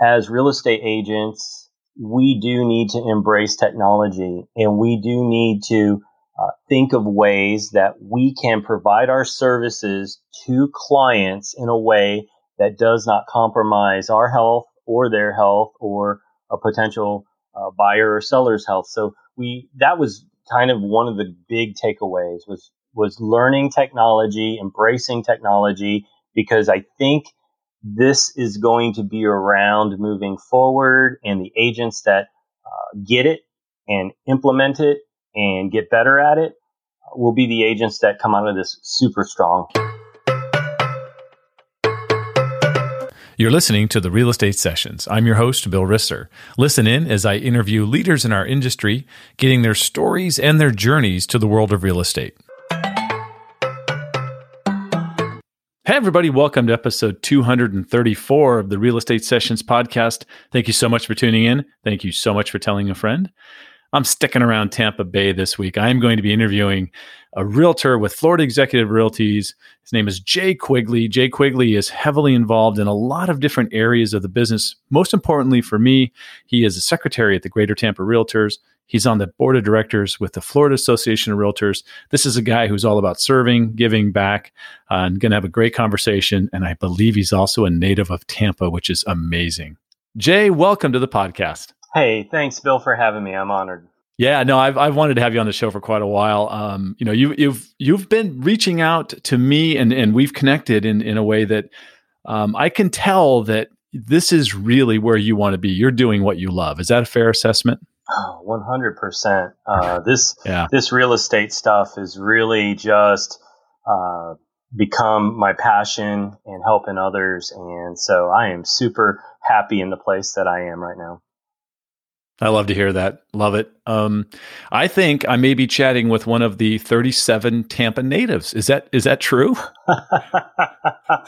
as real estate agents, we do need to embrace technology and we do need to uh, think of ways that we can provide our services to clients in a way that does not compromise our health or their health or a potential uh, buyer or seller's health. So we that was kind of one of the big takeaways was was learning technology, embracing technology, because I think this is going to be around moving forward, and the agents that uh, get it and implement it and get better at it will be the agents that come out of this super strong. You're listening to the Real Estate Sessions. I'm your host, Bill Risser. Listen in as I interview leaders in our industry, getting their stories and their journeys to the world of real estate. Hey, everybody, welcome to episode 234 of the Real Estate Sessions podcast. Thank you so much for tuning in. Thank you so much for telling a friend. I'm sticking around Tampa Bay this week. I'm going to be interviewing a realtor with Florida Executive Realties. His name is Jay Quigley. Jay Quigley is heavily involved in a lot of different areas of the business. Most importantly for me, he is a secretary at the Greater Tampa Realtors. He's on the board of directors with the Florida Association of Realtors. This is a guy who's all about serving, giving back, uh, and going to have a great conversation. And I believe he's also a native of Tampa, which is amazing. Jay, welcome to the podcast. Hey, thanks, Bill, for having me. I'm honored. Yeah, no, I've I've wanted to have you on the show for quite a while. Um, you know, you you've you've been reaching out to me, and and we've connected in in a way that um, I can tell that this is really where you want to be. You're doing what you love. Is that a fair assessment? Oh, 100%. Uh, this yeah. this real estate stuff is really just uh, become my passion and helping others, and so I am super happy in the place that I am right now. I love to hear that. Love it. Um, I think I may be chatting with one of the 37 Tampa natives. Is that is that true? that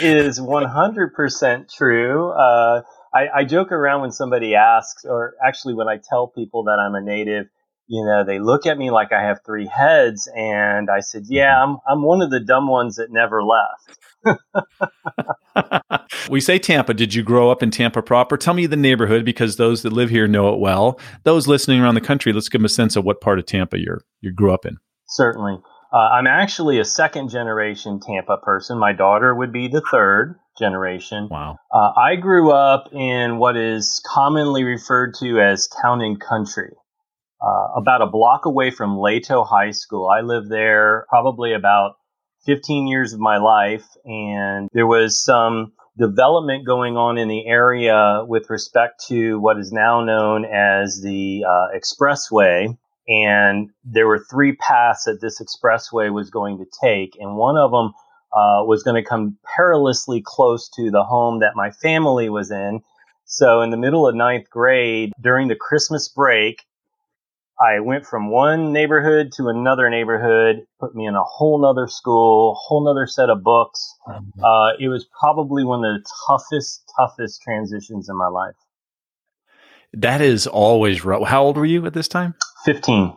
is 100% true. Uh, I, I joke around when somebody asks, or actually when I tell people that I'm a native, you know, they look at me like I have three heads, and I said, "Yeah, I'm I'm one of the dumb ones that never left." we say Tampa. Did you grow up in Tampa proper? Tell me the neighborhood because those that live here know it well. Those listening around the country, let's give them a sense of what part of Tampa you're you grew up in. Certainly. Uh, I'm actually a second generation Tampa person. My daughter would be the third generation. Wow. Uh, I grew up in what is commonly referred to as town and country. Uh, about a block away from Leto High School. I lived there probably about 15 years of my life, and there was some development going on in the area with respect to what is now known as the uh, expressway. And there were three paths that this expressway was going to take, and one of them uh, was going to come perilously close to the home that my family was in. So, in the middle of ninth grade, during the Christmas break, I went from one neighborhood to another neighborhood, put me in a whole nother school, whole nother set of books. Mm-hmm. Uh, it was probably one of the toughest, toughest transitions in my life. That is always rough. How old were you at this time? 15.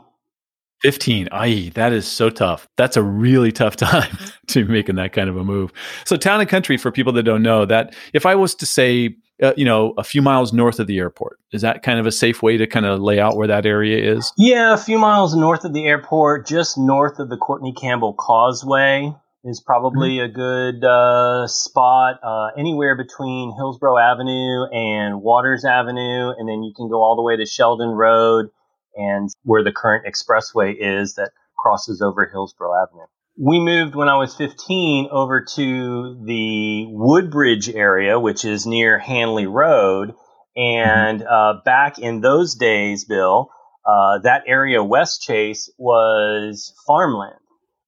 15. Aye, that is so tough. That's a really tough time to be making that kind of a move. So, town and country, for people that don't know, that if I was to say, uh, you know, a few miles north of the airport. Is that kind of a safe way to kind of lay out where that area is? Yeah, a few miles north of the airport, just north of the Courtney Campbell Causeway is probably mm-hmm. a good uh, spot. Uh, anywhere between Hillsborough Avenue and Waters Avenue, and then you can go all the way to Sheldon Road and where the current expressway is that crosses over Hillsborough Avenue we moved when I was 15 over to the Woodbridge area, which is near Hanley Road. And uh, back in those days, Bill, uh, that area, Westchase, was farmland.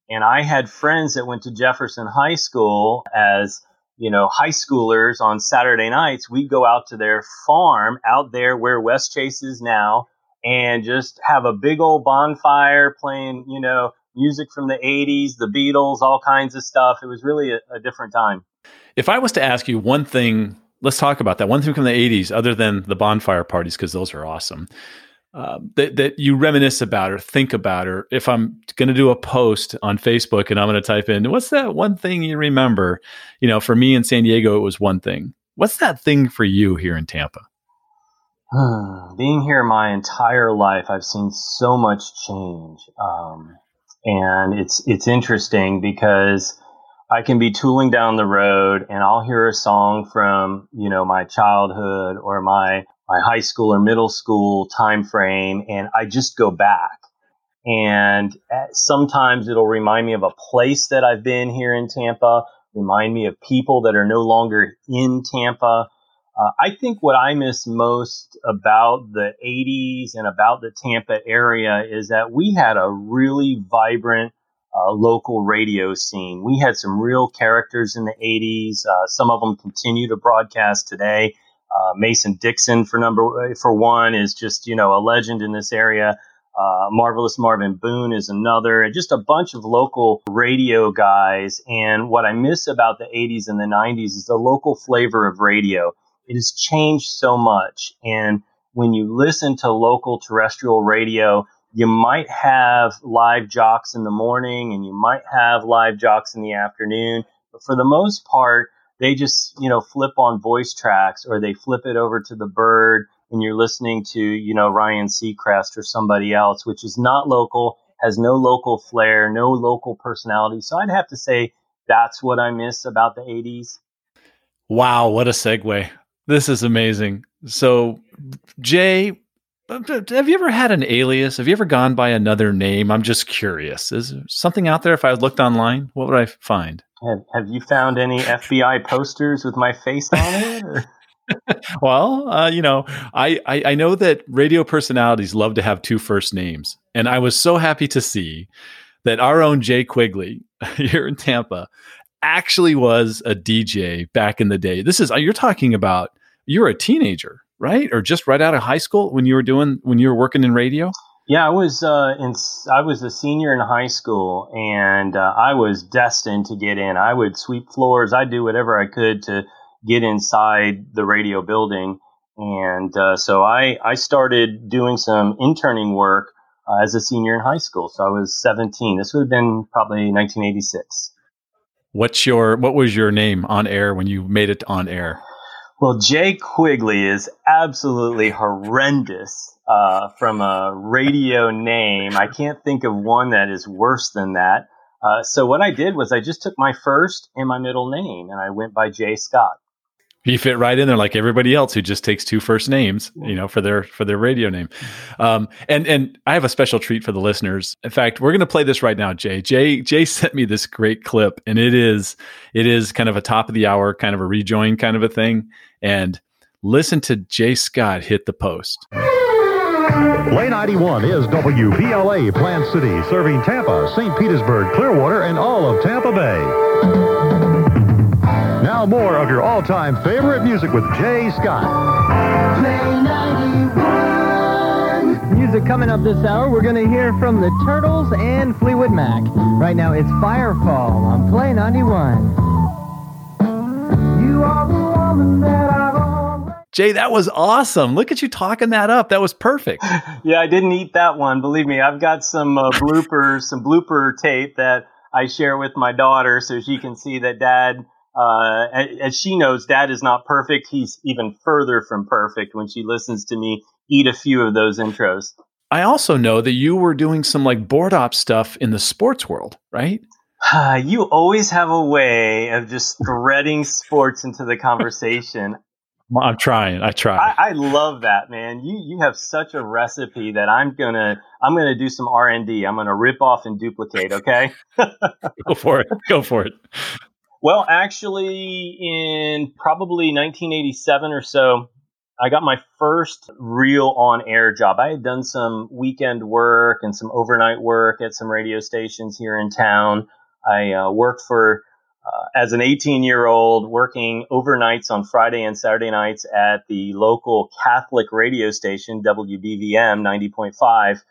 And I had friends that went to Jefferson High School as, you know, high schoolers on Saturday nights. We'd go out to their farm out there where Westchase is now and just have a big old bonfire playing, you know, music from the 80s, the Beatles, all kinds of stuff. It was really a, a different time. If I was to ask you one thing, let's talk about that. One thing from the 80s, other than the bonfire parties, because those are awesome, uh, that, that you reminisce about or think about, or if I'm going to do a post on Facebook and I'm going to type in, what's that one thing you remember? You know, for me in San Diego, it was one thing. What's that thing for you here in Tampa? Being here my entire life, I've seen so much change, um, and it's it's interesting because I can be tooling down the road and I'll hear a song from you know my childhood or my my high school or middle school time frame, and I just go back. And sometimes it'll remind me of a place that I've been here in Tampa, remind me of people that are no longer in Tampa uh, I think what I miss most about the 80s and about the Tampa area is that we had a really vibrant uh, local radio scene. We had some real characters in the 80s. Uh, some of them continue to broadcast today. Uh, Mason Dixon, for number for one, is just you know a legend in this area. Uh, Marvelous Marvin Boone is another, just a bunch of local radio guys. And what I miss about the 80s and the 90s is the local flavor of radio it has changed so much. And when you listen to local terrestrial radio, you might have live jocks in the morning and you might have live jocks in the afternoon. But for the most part, they just, you know, flip on voice tracks or they flip it over to the bird and you're listening to, you know, Ryan Seacrest or somebody else, which is not local, has no local flair, no local personality. So I'd have to say that's what I miss about the 80s. Wow, what a segue. This is amazing. So, Jay, have you ever had an alias? Have you ever gone by another name? I'm just curious. Is something out there? If I looked online, what would I find? Have, have you found any FBI posters with my face on it? well, uh, you know, I, I, I know that radio personalities love to have two first names, and I was so happy to see that our own Jay Quigley here in Tampa actually was a DJ back in the day. This is you're talking about you were a teenager, right? Or just right out of high school when you were doing when you were working in radio? Yeah, I was uh, in. I was a senior in high school, and uh, I was destined to get in. I would sweep floors. I'd do whatever I could to get inside the radio building, and uh, so I I started doing some interning work uh, as a senior in high school. So I was 17. This would have been probably 1986. What's your what was your name on air when you made it on air? Well, Jay Quigley is absolutely horrendous uh, from a radio name. I can't think of one that is worse than that. Uh, so what I did was I just took my first and my middle name, and I went by Jay Scott. You fit right in there, like everybody else who just takes two first names, you know, for their for their radio name. Um, and and I have a special treat for the listeners. In fact, we're going to play this right now. Jay Jay Jay sent me this great clip, and it is it is kind of a top of the hour, kind of a rejoin kind of a thing. And listen to Jay Scott hit the post. Play 91 is WPLA Plant City, serving Tampa, St. Petersburg, Clearwater, and all of Tampa Bay. Now more of your all-time favorite music with Jay Scott. Play 91. Music coming up this hour. We're going to hear from the Turtles and Fleetwood Mac. Right now it's Firefall on Play 91. You are the woman that I've Jay, that was awesome. Look at you talking that up. That was perfect. yeah, I didn't eat that one. Believe me, I've got some uh, bloopers, some blooper tape that I share with my daughter so she can see that dad uh, as she knows, dad is not perfect. He's even further from perfect when she listens to me eat a few of those intros. I also know that you were doing some like board op stuff in the sports world, right? you always have a way of just threading sports into the conversation. I'm trying. I try. I, I, love that, man. You you have such a recipe that I'm gonna I'm gonna do some R and D. I'm gonna rip off and duplicate. Okay. Go for it. Go for it. Well, actually, in probably 1987 or so, I got my first real on air job. I had done some weekend work and some overnight work at some radio stations here in town. I uh, worked for, uh, as an 18 year old, working overnights on Friday and Saturday nights at the local Catholic radio station, WBVM 90.5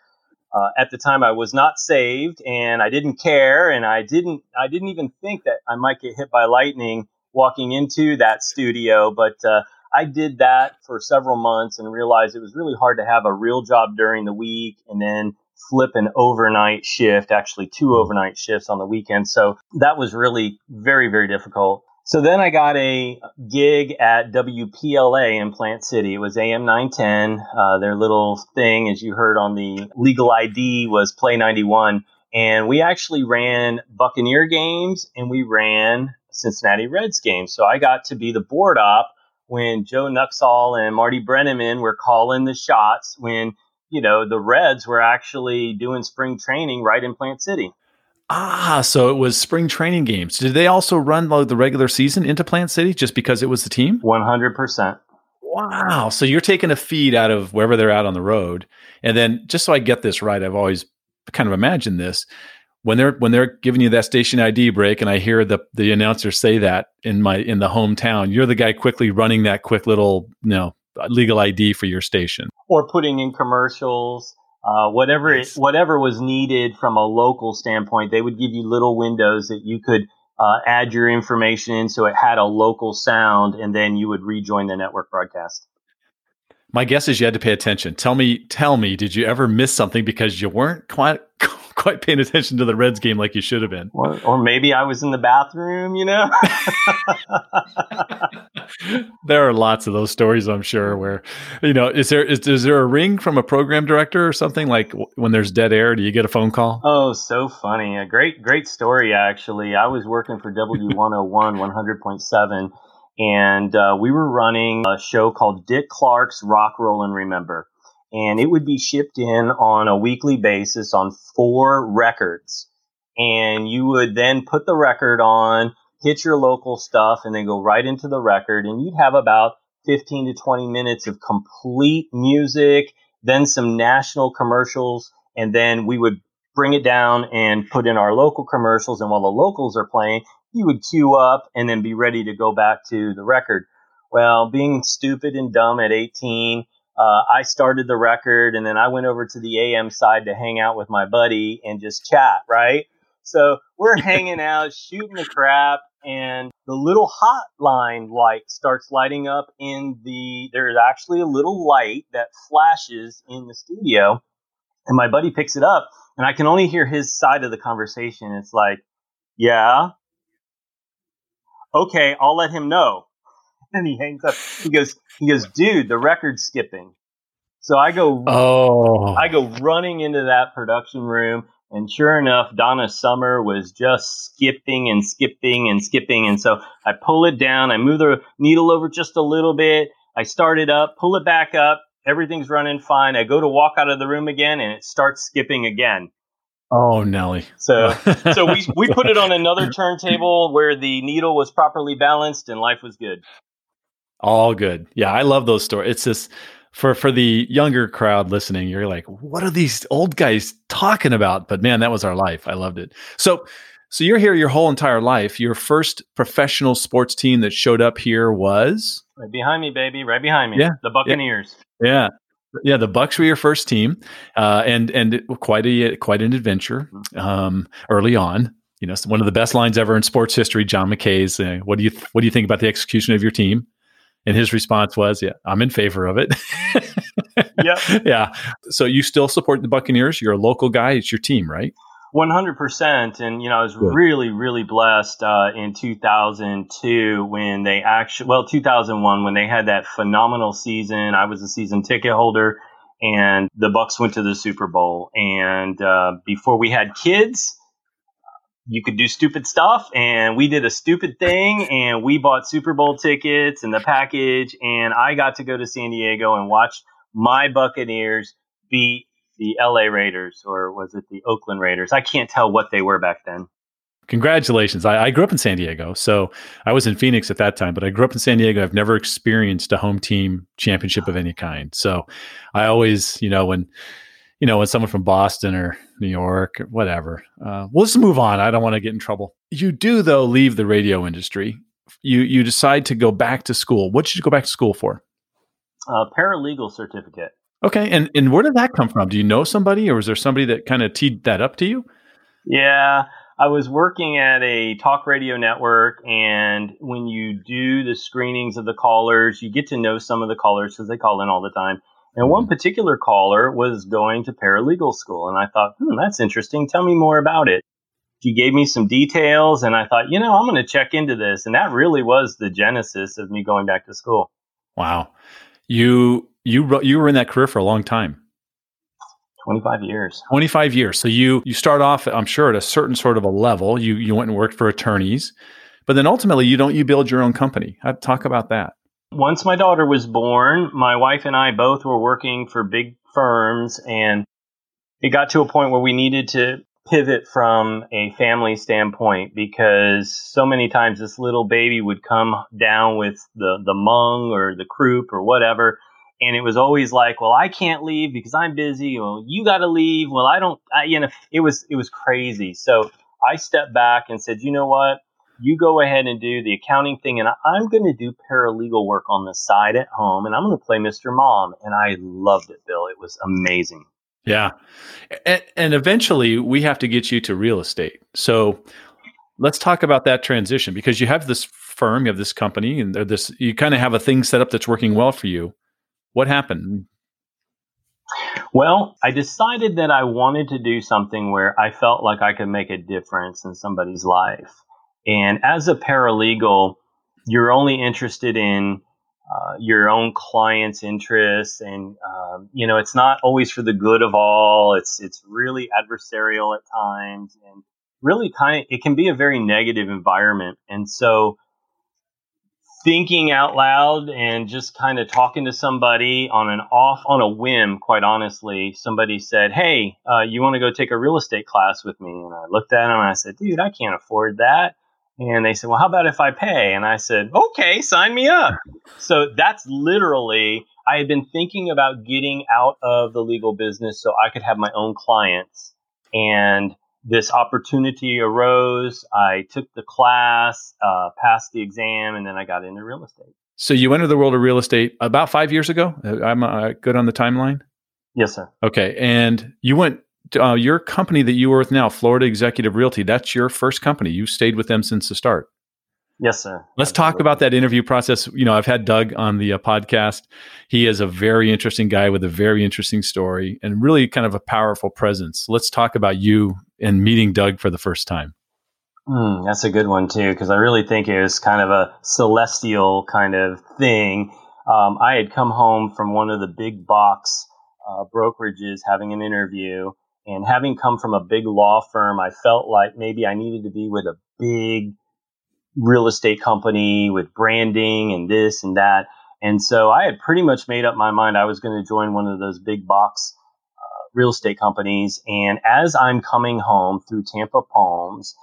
uh, at the time I was not saved and I didn't care and I didn't I didn't even think that I might get hit by lightning walking into that studio but uh, I did that for several months and realized it was really hard to have a real job during the week and then flip an overnight shift actually two overnight shifts on the weekend. So that was really very very difficult So then I got a gig at WPLA in Plant City. It was AM 910. Uh, their little thing, as you heard on the legal ID, was Play 91. And we actually ran Buccaneer games and we ran Cincinnati Reds games. So I got to be the board op when Joe Nuxhall and Marty Brennaman were calling the shots when, you know, the Reds were actually doing spring training right in Plant City. Ah, so it was spring training games. Did they also run the regular season into Plant City just because it was the team? 100%. Wow. So you're taking a feed out of wherever they're out on the road. And then just so I get this right, I've always kind of imagined this. When they're when they're giving you that station ID break and I hear the the announcer say that in my in the hometown, you're the guy quickly running that quick little, you know, legal ID for your station. Or putting in commercials uh, whatever nice. it, whatever was needed from a local standpoint, they would give you little windows that you could uh, add your information in, so it had a local sound, and then you would rejoin the network broadcast. My guess is you had to pay attention. Tell me, tell me, did you ever miss something because you weren't quite quite paying attention to the Reds game like you should have been? Or, or maybe I was in the bathroom, you know. there are lots of those stories, I'm sure. Where, you know, is there is, is there a ring from a program director or something like when there's dead air? Do you get a phone call? Oh, so funny! A great great story actually. I was working for W101 100.7 and uh, we were running a show called Dick Clark's Rock Roll and Remember, and it would be shipped in on a weekly basis on four records, and you would then put the record on, hit your local stuff, and then go right into the record, and you'd have about 15 to 20 minutes of complete music, then some national commercials, and then we would bring it down and put in our local commercials. And while the locals are playing, you would queue up and then be ready to go back to the record. Well, being stupid and dumb at 18, uh, I started the record and then I went over to the AM side to hang out with my buddy and just chat, right? So we're hanging out, shooting the crap, and the little hotline light starts lighting up in the, there's actually a little light that flashes in the studio. And my buddy picks it up and I can only hear his side of the conversation. It's like, yeah, okay, I'll let him know. And he hangs up. He goes, he goes, dude, the record's skipping. So I go, oh, I go running into that production room, and sure enough, Donna Summer was just skipping and skipping and skipping. And so I pull it down, I move the needle over just a little bit, I start it up, pull it back up, everything's running fine. I go to walk out of the room again, and it starts skipping again. Oh, Nelly. So, so we, we put it on another turntable where the needle was properly balanced and life was good. All good. Yeah, I love those stories. It's just for for the younger crowd listening, you're like, what are these old guys talking about? But man, that was our life. I loved it. So, so you're here your whole entire life. Your first professional sports team that showed up here was right behind me, baby, right behind me. Yeah, the Buccaneers. Yeah, yeah, the Bucs were your first team, uh, and and quite a quite an adventure um, early on. You know, one of the best lines ever in sports history. John McKay's, uh, "What do you what do you think about the execution of your team?" And his response was, "Yeah, I'm in favor of it." yeah, yeah. So you still support the Buccaneers? You're a local guy. It's your team, right? 100%. And, you know, I was Good. really, really blessed uh, in 2002 when they actually, well, 2001 when they had that phenomenal season. I was a season ticket holder and the Bucs went to the Super Bowl. And uh, before we had kids, you could do stupid stuff and we did a stupid thing and we bought Super Bowl tickets and the package and I got to go to San Diego and watch my Buccaneers beat the LA Raiders or was it the Oakland Raiders? I can't tell what they were back then. Congratulations. I, I, grew up in San Diego. So I was in Phoenix at that time, but I grew up in San Diego. I've never experienced a home team championship of any kind. So I always, you know, when, you know, when someone from Boston or New York or whatever, uh, we'll just move on. I don't want to get in trouble. You do, though, leave the radio industry. You, you decide to go back to school. What did you go back to school for? A paralegal certificate. Okay, and and where did that come from? Do you know somebody, or was there somebody that kind of teed that up to you? Yeah, I was working at a talk radio network, and when you do the screenings of the callers, you get to know some of the callers because they call in all the time. And one particular caller was going to paralegal school, and I thought, hmm, that's interesting. Tell me more about it. she gave me some details, and I thought, you know, I'm going to check into this, and that really was the genesis of me going back to school. Wow, you you you were in that career for a long time. 25 years 25 years so you you start off i'm sure at a certain sort of a level you you went and worked for attorneys but then ultimately you don't you build your own company talk about that once my daughter was born my wife and i both were working for big firms and it got to a point where we needed to pivot from a family standpoint because so many times this little baby would come down with the the mung or the croup or whatever and it was always like, well, I can't leave because I'm busy. Well, you got to leave. Well, I don't. I, you know, it was it was crazy. So I stepped back and said, you know what? You go ahead and do the accounting thing, and I'm going to do paralegal work on the side at home, and I'm going to play Mr. Mom. And I loved it, Bill. It was amazing. Yeah, and, and eventually we have to get you to real estate. So let's talk about that transition because you have this firm, you have this company, and this you kind of have a thing set up that's working well for you what happened? Well, I decided that I wanted to do something where I felt like I could make a difference in somebody's life. And as a paralegal, you're only interested in uh, your own client's interests, and um, you know it's not always for the good of all. It's it's really adversarial at times, and really kind of it can be a very negative environment. And so thinking out loud and just kind of talking to somebody on an off on a whim quite honestly somebody said hey uh, you want to go take a real estate class with me and i looked at him and i said dude i can't afford that and they said well how about if i pay and i said okay sign me up so that's literally i had been thinking about getting out of the legal business so i could have my own clients and this opportunity arose. I took the class, uh, passed the exam, and then I got into real estate. So you entered the world of real estate about five years ago. I'm uh, good on the timeline. Yes, sir. Okay, and you went. Uh, your company that you were with now, Florida Executive Realty. That's your first company. You've stayed with them since the start. Yes, sir. Let's Absolutely. talk about that interview process. You know, I've had Doug on the uh, podcast. He is a very interesting guy with a very interesting story and really kind of a powerful presence. Let's talk about you and meeting Doug for the first time. Mm, that's a good one too, because I really think it was kind of a celestial kind of thing. Um, I had come home from one of the big box uh, brokerages having an interview, and having come from a big law firm, I felt like maybe I needed to be with a big real estate company with branding and this and that. And so I had pretty much made up my mind I was going to join one of those big box uh, real estate companies. And as I'm coming home through Tampa Palms,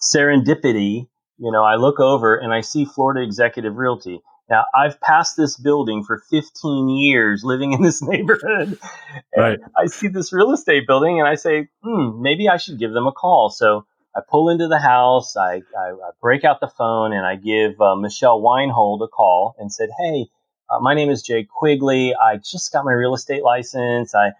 serendipity, you know, I look over and I see Florida Executive Realty. Now, I've passed this building for 15 years living in this neighborhood. Right. I see this real estate building and I say, hmm, maybe I should give them a call. So I pull into the house, I, I, I break out the phone, and I give uh, Michelle Weinhold a call and said, Hey, uh, my name is Jay Quigley. I just got my real estate license. I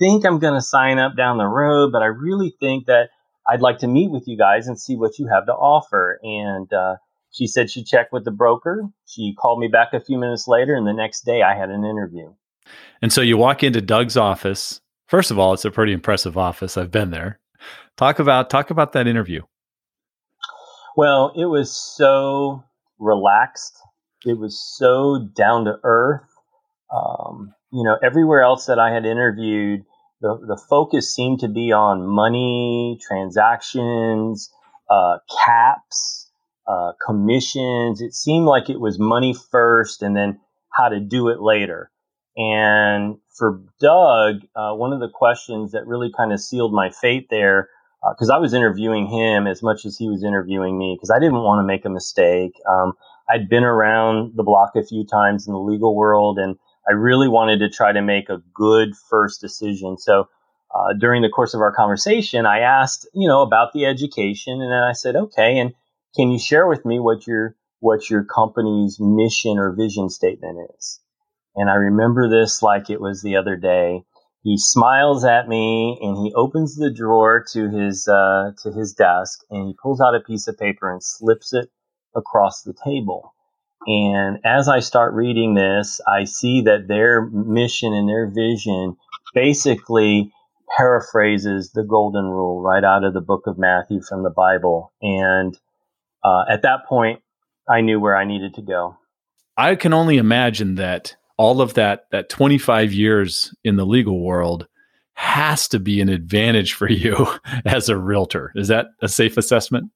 think I'm going to sign up down the road, but I really think that I'd like to meet with you guys and see what you have to offer. And uh, she said she checked with the broker. She called me back a few minutes later, and the next day I had an interview. And so you walk into Doug's office. First of all, it's a pretty impressive office. I've been there. Talk about talk about that interview. Well, it was so relaxed. It was so down to earth. Um, you know, everywhere else that I had interviewed, the, the focus seemed to be on money, transactions, uh, caps, uh, commissions. It seemed like it was money first and then how to do it later. And for Doug, uh, one of the questions that really kind of sealed my fate there because uh, I was interviewing him as much as he was interviewing me because I didn't want to make a mistake. Um, I'd been around the block a few times in the legal world, and I really wanted to try to make a good first decision. So uh, during the course of our conversation, I asked, you know, about the education, and then I said, okay, and can you share with me what your what your company's mission or vision statement is? And I remember this like it was the other day he smiles at me and he opens the drawer to his uh, to his desk and he pulls out a piece of paper and slips it across the table. And as I start reading this, I see that their mission and their vision basically paraphrases the golden rule right out of the book of Matthew from the Bible. And uh, at that point, I knew where I needed to go. I can only imagine that all of that that 25 years in the legal world has to be an advantage for you as a realtor. Is that a safe assessment?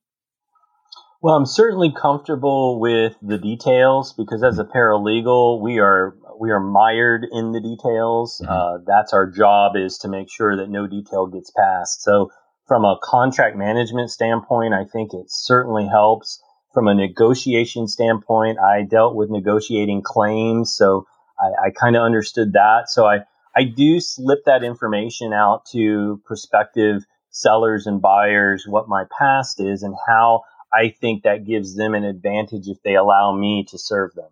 Well, I'm certainly comfortable with the details because as a paralegal, we are we are mired in the details. Mm-hmm. Uh, that's our job is to make sure that no detail gets passed. So, from a contract management standpoint, I think it certainly helps. From a negotiation standpoint, I dealt with negotiating claims, so I, I kind of understood that. So I I do slip that information out to prospective sellers and buyers what my past is and how I think that gives them an advantage if they allow me to serve them.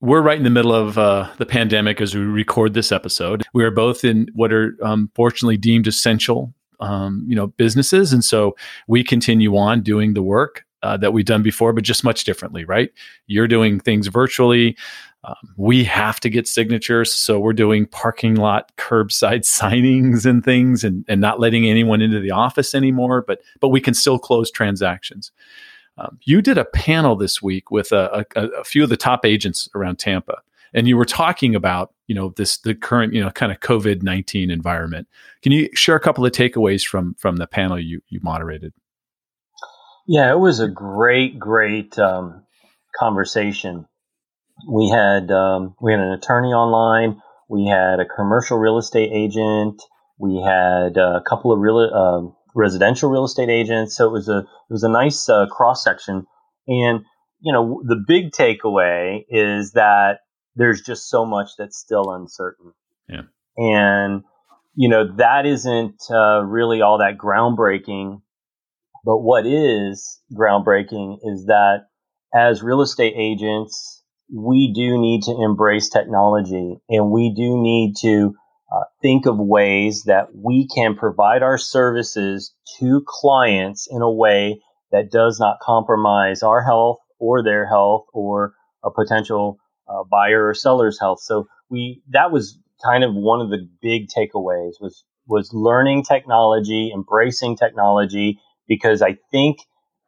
We're right in the middle of uh, the pandemic as we record this episode. We are both in what are um, fortunately deemed essential, um, you know, businesses, and so we continue on doing the work uh, that we've done before, but just much differently. Right? You're doing things virtually. Um, we have to get signatures, so we're doing parking lot curbside signings and things, and, and not letting anyone into the office anymore. But but we can still close transactions. Um, you did a panel this week with a, a, a, few of the top agents around Tampa, and you were talking about you know this the current you know kind of COVID nineteen environment. Can you share a couple of takeaways from from the panel you you moderated? Yeah, it was a great great um, conversation. We had um, we had an attorney online. We had a commercial real estate agent. We had a couple of real uh, residential real estate agents. So it was a it was a nice uh, cross section. And you know, the big takeaway is that there's just so much that's still uncertain. Yeah. And you know that isn't uh, really all that groundbreaking. But what is groundbreaking is that as real estate agents, we do need to embrace technology and we do need to uh, think of ways that we can provide our services to clients in a way that does not compromise our health or their health or a potential uh, buyer or seller's health. So we that was kind of one of the big takeaways was was learning technology, embracing technology because I think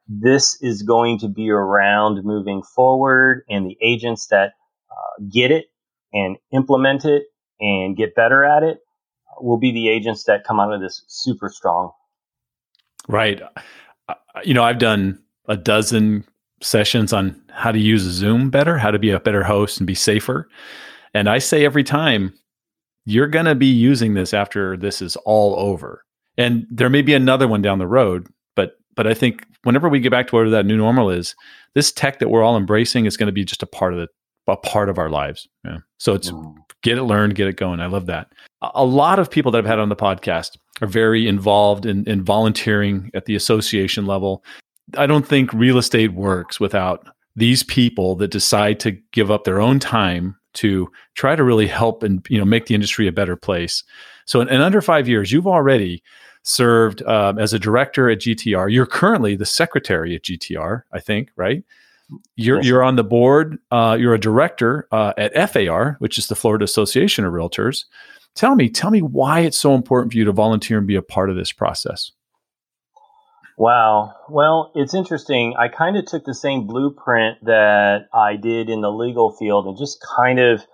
this is going to be around moving forward and the agents that uh, get it and implement it and get better at it will be the agents that come out of this super strong. Right. You know, I've done a dozen sessions on how to use Zoom better, how to be a better host and be safer. And I say every time, you're going to be using this after this is all over. And there may be another one down the road, but but I think whenever we get back to whatever that new normal is, this tech that we're all embracing is going to be just a part of the a part of our lives. Yeah. So it's mm. get it learned, get it going. I love that. A lot of people that I've had on the podcast are very involved in, in volunteering at the association level. I don't think real estate works without these people that decide to give up their own time to try to really help and you know make the industry a better place. So in, in under five years, you've already served um, as a director at GTR. You're currently the secretary at GTR, I think, right? You're you're on the board. Uh, you're a director uh, at FAR, which is the Florida Association of Realtors. Tell me, tell me why it's so important for you to volunteer and be a part of this process. Wow. Well, it's interesting. I kind of took the same blueprint that I did in the legal field and just kind of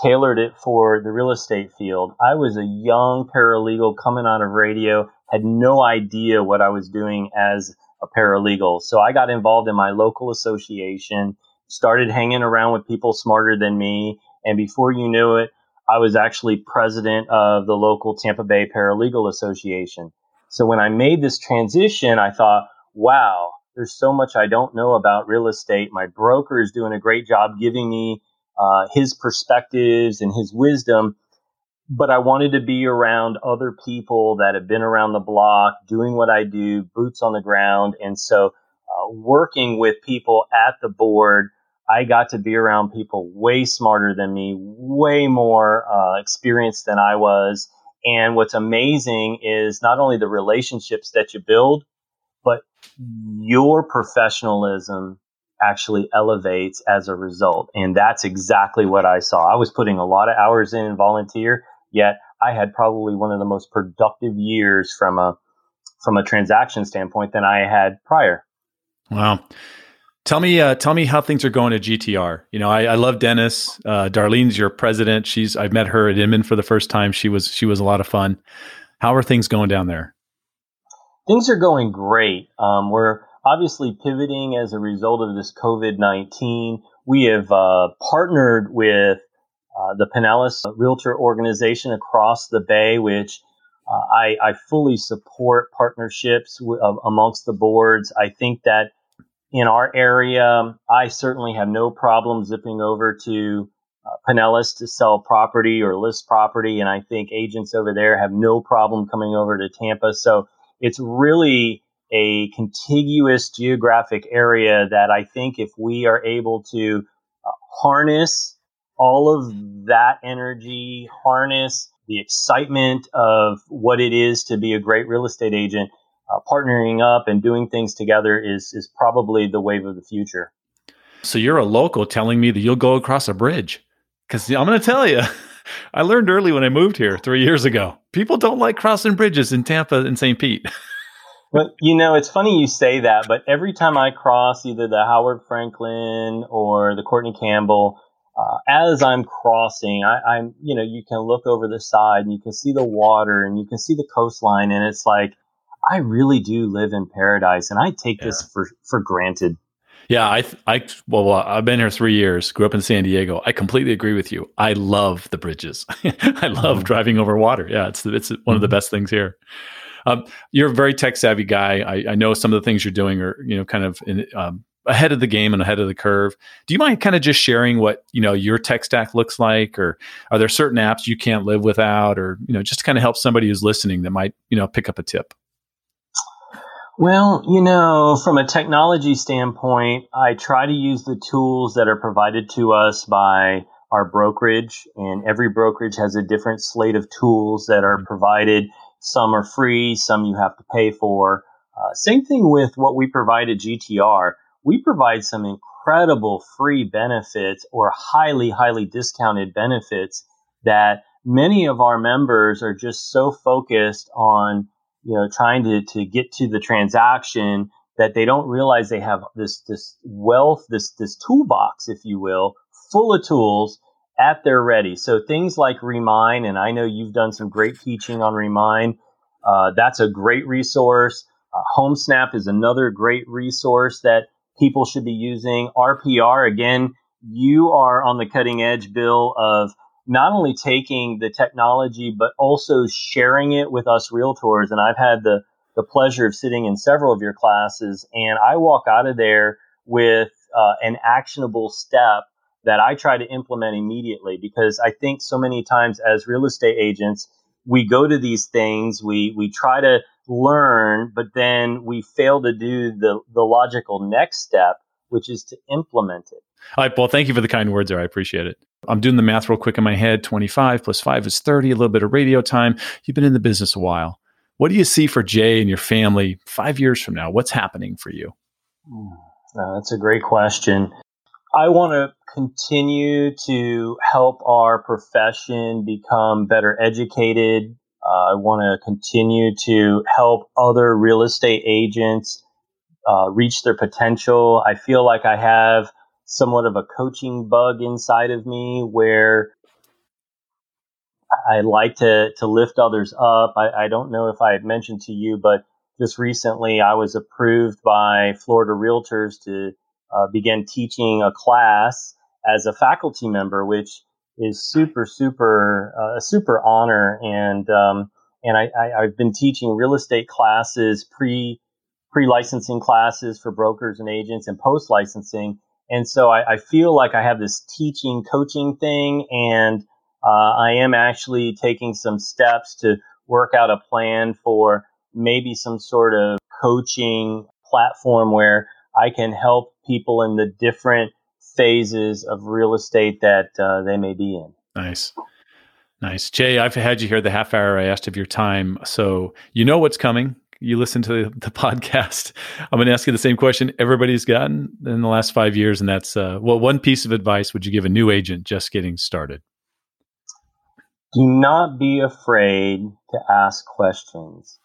tailored it for the real estate field. I was a young paralegal coming out of radio, had no idea what I was doing as a paralegal. So I got involved in my local association, started hanging around with people smarter than me. And before you knew it, I was actually president of the local Tampa Bay Paralegal Association. So when I made this transition, I thought, wow, there's so much I don't know about real estate. My broker is doing a great job giving me uh, his perspectives and his wisdom but I wanted to be around other people that have been around the block, doing what I do, boots on the ground. And so, uh, working with people at the board, I got to be around people way smarter than me, way more uh, experienced than I was. And what's amazing is not only the relationships that you build, but your professionalism actually elevates as a result. And that's exactly what I saw. I was putting a lot of hours in and volunteer, Yet I had probably one of the most productive years from a from a transaction standpoint than I had prior. Wow. Tell me, uh, tell me how things are going at GTR. You know, I, I love Dennis. Uh, Darlene's your president. She's I've met her at Inman for the first time. She was she was a lot of fun. How are things going down there? Things are going great. Um, we're obviously pivoting as a result of this COVID nineteen. We have uh, partnered with uh, the Pinellas Realtor organization across the Bay, which uh, I, I, fully support partnerships w- amongst the boards. I think that in our area, I certainly have no problem zipping over to uh, Pinellas to sell property or list property, and I think agents over there have no problem coming over to Tampa. So it's really a contiguous geographic area that I think if we are able to uh, harness all of that energy, harness the excitement of what it is to be a great real estate agent, uh, partnering up and doing things together is is probably the wave of the future. So you're a local telling me that you'll go across a bridge because I'm going to tell you. I learned early when I moved here three years ago. People don't like crossing bridges in Tampa and St. Pete. But you know, it's funny you say that, but every time I cross either the Howard Franklin or the Courtney Campbell, uh, as I'm crossing, I, am you know, you can look over the side and you can see the water and you can see the coastline, and it's like, I really do live in paradise, and I take yeah. this for for granted. Yeah, I, I, well, I've been here three years. Grew up in San Diego. I completely agree with you. I love the bridges. I love mm-hmm. driving over water. Yeah, it's it's one of the mm-hmm. best things here. Um, you're a very tech savvy guy. I, I, know some of the things you're doing are you know kind of in, um, ahead of the game and ahead of the curve. Do you mind kind of just sharing what you know your tech stack looks like, or are there certain apps you can't live without, or you know just to kind of help somebody who's listening that might you know pick up a tip? Well, you know, from a technology standpoint, I try to use the tools that are provided to us by our brokerage, and every brokerage has a different slate of tools that are mm-hmm. provided some are free, some you have to pay for. Uh, same thing with what we provide at GTR. We provide some incredible free benefits or highly, highly discounted benefits that many of our members are just so focused on, you know, trying to, to get to the transaction that they don't realize they have this, this wealth, this, this toolbox, if you will, full of tools at their ready. So things like Remine, and I know you've done some great teaching on Remine. Uh, that's a great resource. Uh, HomeSnap is another great resource that people should be using. RPR, again, you are on the cutting edge, Bill, of not only taking the technology, but also sharing it with us realtors. And I've had the, the pleasure of sitting in several of your classes, and I walk out of there with uh, an actionable step that I try to implement immediately because I think so many times as real estate agents, we go to these things, we, we try to learn, but then we fail to do the, the logical next step, which is to implement it. All right, Paul, thank you for the kind words there. I appreciate it. I'm doing the math real quick in my head 25 plus 5 is 30, a little bit of radio time. You've been in the business a while. What do you see for Jay and your family five years from now? What's happening for you? Uh, that's a great question. I want to continue to help our profession become better educated. Uh, I want to continue to help other real estate agents uh, reach their potential. I feel like I have somewhat of a coaching bug inside of me where I like to, to lift others up. I, I don't know if I had mentioned to you, but just recently I was approved by Florida Realtors to uh, began teaching a class as a faculty member, which is super, super, uh, a super honor. And, um, and I, I, have been teaching real estate classes, pre, pre licensing classes for brokers and agents and post licensing. And so I, I, feel like I have this teaching coaching thing and, uh, I am actually taking some steps to work out a plan for maybe some sort of coaching platform where I can help people in the different phases of real estate that uh, they may be in. Nice. Nice. Jay, I've had you here the half hour I asked of your time. So you know what's coming. You listen to the, podcast. I'm going to ask you the same question everybody's gotten in the last five years. And that's uh, well, one piece of advice would you give a new agent just getting started? do not be afraid to ask questions.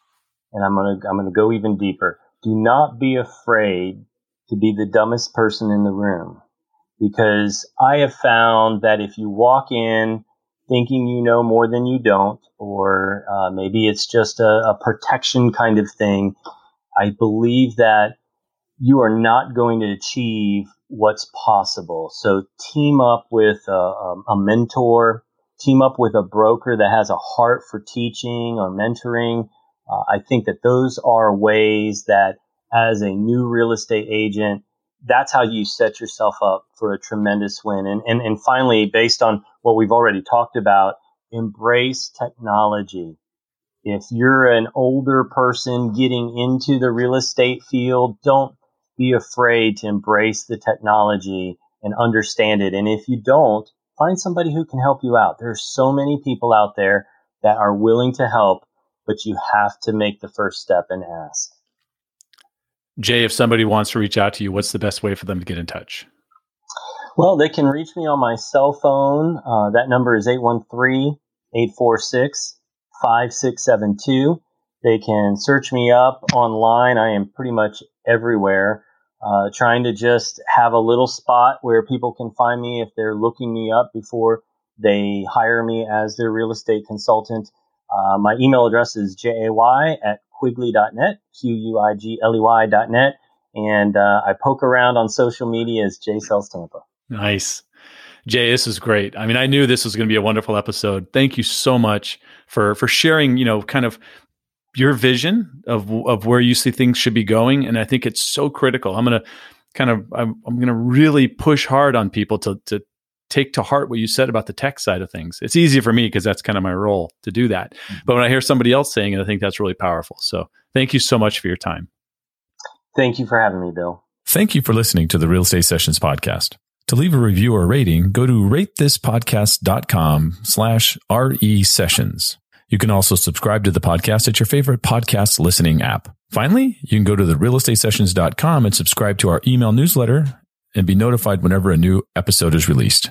And I'm going to, I'm going to go even deeper. Do not be afraid to be the dumbest person in the room because I have found that if you walk in thinking you know more than you don't, or uh, maybe it's just a, a protection kind of thing, I believe that you are not going to achieve what's possible. So team up with a, a, mentor, team up with a broker that has a heart for teaching or mentoring. Uh, I think that those are ways that as a new real estate agent, that's how you set yourself up for a tremendous win. And, and, and finally, based on what we've already talked about, embrace technology. If you're an older person getting into the real estate field, don't be afraid to embrace the technology and understand it. And if you don't, find somebody who can help you out. There are so many people out there that are willing to help, but you have to make the first step and ask. Jay, if somebody wants to reach out to you, what's the best way for them to get in touch? Well, they can reach me on my cell phone. Uh, that number is 813 846 5672. They can search me up online. I am pretty much everywhere. Uh, trying to just have a little spot where people can find me if they're looking me up before they hire me as their real estate consultant. Uh, my email address is jay at quigley.net, Q-U-I-G-L-E-Y.net. And uh, I poke around on social media as Jay Sells Tampa. Nice. Jay, this is great. I mean, I knew this was going to be a wonderful episode. Thank you so much for for sharing, you know, kind of your vision of of where you see things should be going and I think it's so critical. I'm going to kind of I'm, I'm going to really push hard on people to to take to heart what you said about the tech side of things. It's easy for me because that's kind of my role to do that. Mm-hmm. But when I hear somebody else saying it, I think that's really powerful. So thank you so much for your time. Thank you for having me, Bill. Thank you for listening to the Real Estate Sessions podcast. To leave a review or rating, go to ratethispodcast.com slash RE sessions. You can also subscribe to the podcast at your favorite podcast listening app. Finally, you can go to the realestatesessions.com and subscribe to our email newsletter and be notified whenever a new episode is released.